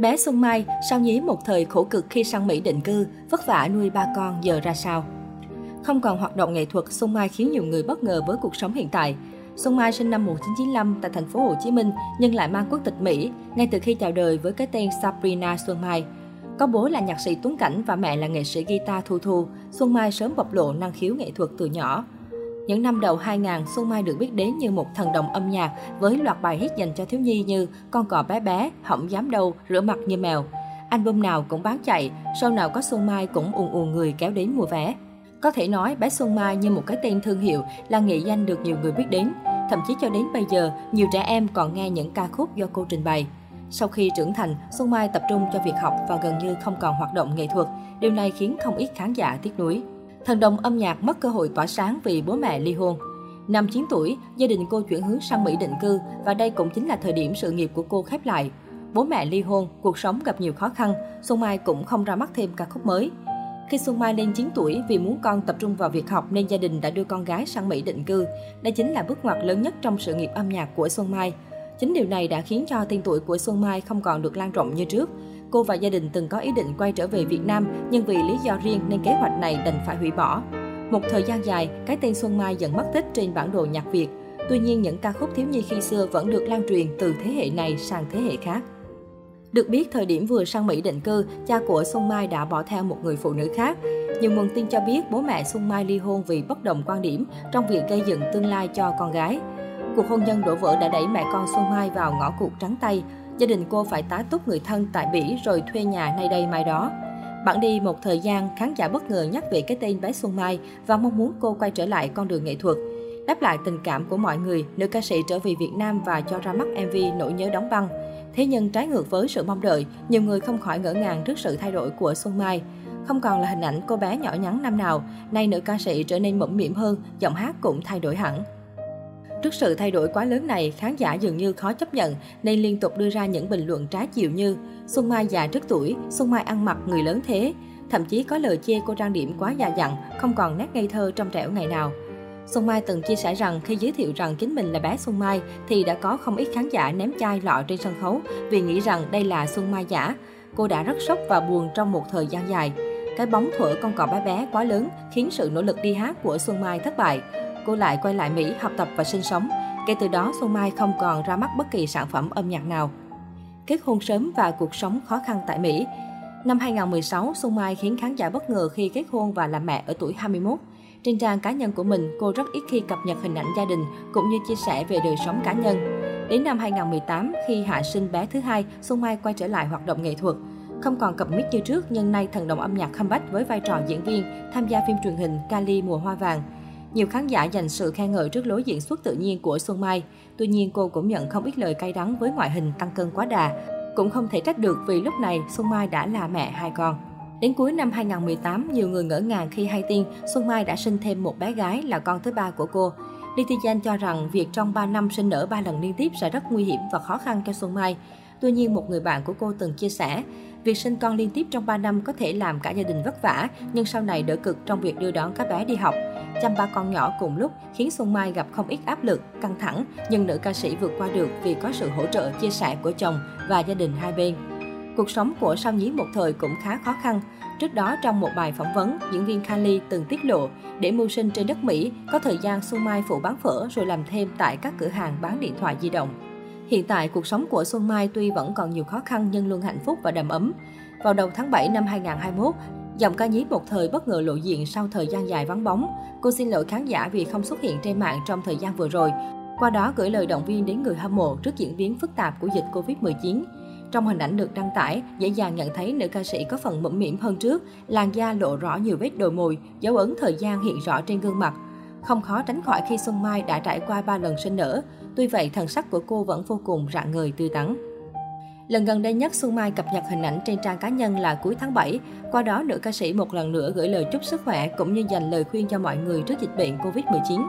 Bé Xuân Mai, sao nhí một thời khổ cực khi sang Mỹ định cư, vất vả nuôi ba con giờ ra sao? Không còn hoạt động nghệ thuật, Xuân Mai khiến nhiều người bất ngờ với cuộc sống hiện tại. Xuân Mai sinh năm 1995 tại thành phố Hồ Chí Minh nhưng lại mang quốc tịch Mỹ ngay từ khi chào đời với cái tên Sabrina Xuân Mai. Có bố là nhạc sĩ Tuấn Cảnh và mẹ là nghệ sĩ guitar Thu Thu, Xuân Mai sớm bộc lộ năng khiếu nghệ thuật từ nhỏ. Những năm đầu 2000, Xuân Mai được biết đến như một thần đồng âm nhạc với loạt bài hit dành cho thiếu nhi như Con cò bé bé, Hỏng dám đâu, Rửa mặt như mèo. Album nào cũng bán chạy, show nào có Xuân Mai cũng ùn ùn người kéo đến mua vé. Có thể nói bé Xuân Mai như một cái tên thương hiệu là nghệ danh được nhiều người biết đến. Thậm chí cho đến bây giờ, nhiều trẻ em còn nghe những ca khúc do cô trình bày. Sau khi trưởng thành, Xuân Mai tập trung cho việc học và gần như không còn hoạt động nghệ thuật. Điều này khiến không ít khán giả tiếc nuối. Thần đồng âm nhạc mất cơ hội tỏa sáng vì bố mẹ ly hôn. Năm 9 tuổi, gia đình cô chuyển hướng sang Mỹ định cư và đây cũng chính là thời điểm sự nghiệp của cô khép lại. Bố mẹ ly hôn, cuộc sống gặp nhiều khó khăn, Xuân Mai cũng không ra mắt thêm ca khúc mới. Khi Xuân Mai lên 9 tuổi, vì muốn con tập trung vào việc học nên gia đình đã đưa con gái sang Mỹ định cư. Đây chính là bước ngoặt lớn nhất trong sự nghiệp âm nhạc của Xuân Mai. Chính điều này đã khiến cho tên tuổi của Xuân Mai không còn được lan rộng như trước. Cô và gia đình từng có ý định quay trở về Việt Nam, nhưng vì lý do riêng nên kế hoạch này đành phải hủy bỏ. Một thời gian dài, cái tên Xuân Mai dần mất tích trên bản đồ nhạc Việt. Tuy nhiên, những ca khúc thiếu nhi khi xưa vẫn được lan truyền từ thế hệ này sang thế hệ khác. Được biết, thời điểm vừa sang Mỹ định cư, cha của Xuân Mai đã bỏ theo một người phụ nữ khác. Nhiều nguồn tin cho biết bố mẹ Xuân Mai ly hôn vì bất đồng quan điểm trong việc gây dựng tương lai cho con gái. Cuộc hôn nhân đổ vỡ đã đẩy mẹ con Xuân Mai vào ngõ cụt trắng tay. Gia đình cô phải tá túc người thân tại Bỉ rồi thuê nhà nay đây mai đó. Bạn đi một thời gian, khán giả bất ngờ nhắc về cái tên bé Xuân Mai và mong muốn cô quay trở lại con đường nghệ thuật. Đáp lại tình cảm của mọi người, nữ ca sĩ trở về Việt Nam và cho ra mắt MV Nỗi nhớ đóng băng. Thế nhưng trái ngược với sự mong đợi, nhiều người không khỏi ngỡ ngàng trước sự thay đổi của Xuân Mai. Không còn là hình ảnh cô bé nhỏ nhắn năm nào, nay nữ ca sĩ trở nên mẫm mỉm hơn, giọng hát cũng thay đổi hẳn. Trước sự thay đổi quá lớn này, khán giả dường như khó chấp nhận nên liên tục đưa ra những bình luận trái chiều như Xuân Mai già trước tuổi, Xuân Mai ăn mặc người lớn thế. Thậm chí có lời chê cô trang điểm quá già dặn, không còn nét ngây thơ trong trẻo ngày nào. Xuân Mai từng chia sẻ rằng khi giới thiệu rằng chính mình là bé Xuân Mai thì đã có không ít khán giả ném chai lọ trên sân khấu vì nghĩ rằng đây là Xuân Mai giả. Cô đã rất sốc và buồn trong một thời gian dài. Cái bóng thuở con cò bé bé quá lớn khiến sự nỗ lực đi hát của Xuân Mai thất bại cô lại quay lại Mỹ học tập và sinh sống. Kể từ đó, Xuân Mai không còn ra mắt bất kỳ sản phẩm âm nhạc nào. Kết hôn sớm và cuộc sống khó khăn tại Mỹ Năm 2016, Xuân Mai khiến khán giả bất ngờ khi kết hôn và làm mẹ ở tuổi 21. Trên trang cá nhân của mình, cô rất ít khi cập nhật hình ảnh gia đình cũng như chia sẻ về đời sống cá nhân. Đến năm 2018, khi hạ sinh bé thứ hai, Xuân Mai quay trở lại hoạt động nghệ thuật. Không còn cập mic như trước, nhưng nay thần đồng âm nhạc comeback với vai trò diễn viên, tham gia phim truyền hình Kali mùa hoa vàng. Nhiều khán giả dành sự khen ngợi trước lối diễn xuất tự nhiên của Xuân Mai. Tuy nhiên, cô cũng nhận không ít lời cay đắng với ngoại hình tăng cân quá đà. Cũng không thể trách được vì lúc này Xuân Mai đã là mẹ hai con. Đến cuối năm 2018, nhiều người ngỡ ngàng khi hay tin Xuân Mai đã sinh thêm một bé gái là con thứ ba của cô. Netizen cho rằng việc trong 3 năm sinh nở 3 lần liên tiếp sẽ rất nguy hiểm và khó khăn cho Xuân Mai. Tuy nhiên, một người bạn của cô từng chia sẻ, việc sinh con liên tiếp trong 3 năm có thể làm cả gia đình vất vả, nhưng sau này đỡ cực trong việc đưa đón các bé đi học. Chăm ba con nhỏ cùng lúc khiến Xuân Mai gặp không ít áp lực, căng thẳng, nhưng nữ ca sĩ vượt qua được vì có sự hỗ trợ chia sẻ của chồng và gia đình hai bên. Cuộc sống của sao nhí một thời cũng khá khó khăn. Trước đó, trong một bài phỏng vấn, diễn viên Kylie từng tiết lộ, để mưu sinh trên đất Mỹ, có thời gian Xuân Mai phụ bán phở rồi làm thêm tại các cửa hàng bán điện thoại di động. Hiện tại, cuộc sống của Xuân Mai tuy vẫn còn nhiều khó khăn nhưng luôn hạnh phúc và đầm ấm. Vào đầu tháng 7 năm 2021, Giọng ca nhí một thời bất ngờ lộ diện sau thời gian dài vắng bóng. Cô xin lỗi khán giả vì không xuất hiện trên mạng trong thời gian vừa rồi. Qua đó gửi lời động viên đến người hâm mộ trước diễn biến phức tạp của dịch Covid-19. Trong hình ảnh được đăng tải, dễ dàng nhận thấy nữ ca sĩ có phần mẫm mỉm hơn trước, làn da lộ rõ nhiều vết đồi mồi, dấu ấn thời gian hiện rõ trên gương mặt. Không khó tránh khỏi khi Xuân Mai đã trải qua 3 lần sinh nở, tuy vậy thần sắc của cô vẫn vô cùng rạng ngời tươi tắn. Lần gần đây nhất, Xuân Mai cập nhật hình ảnh trên trang cá nhân là cuối tháng 7. Qua đó, nữ ca sĩ một lần nữa gửi lời chúc sức khỏe cũng như dành lời khuyên cho mọi người trước dịch bệnh Covid-19.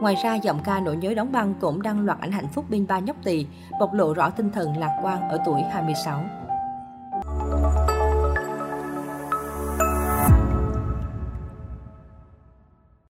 Ngoài ra, giọng ca nỗi nhớ đóng băng cũng đăng loạt ảnh hạnh phúc bên ba nhóc tỳ, bộc lộ rõ tinh thần lạc quan ở tuổi 26.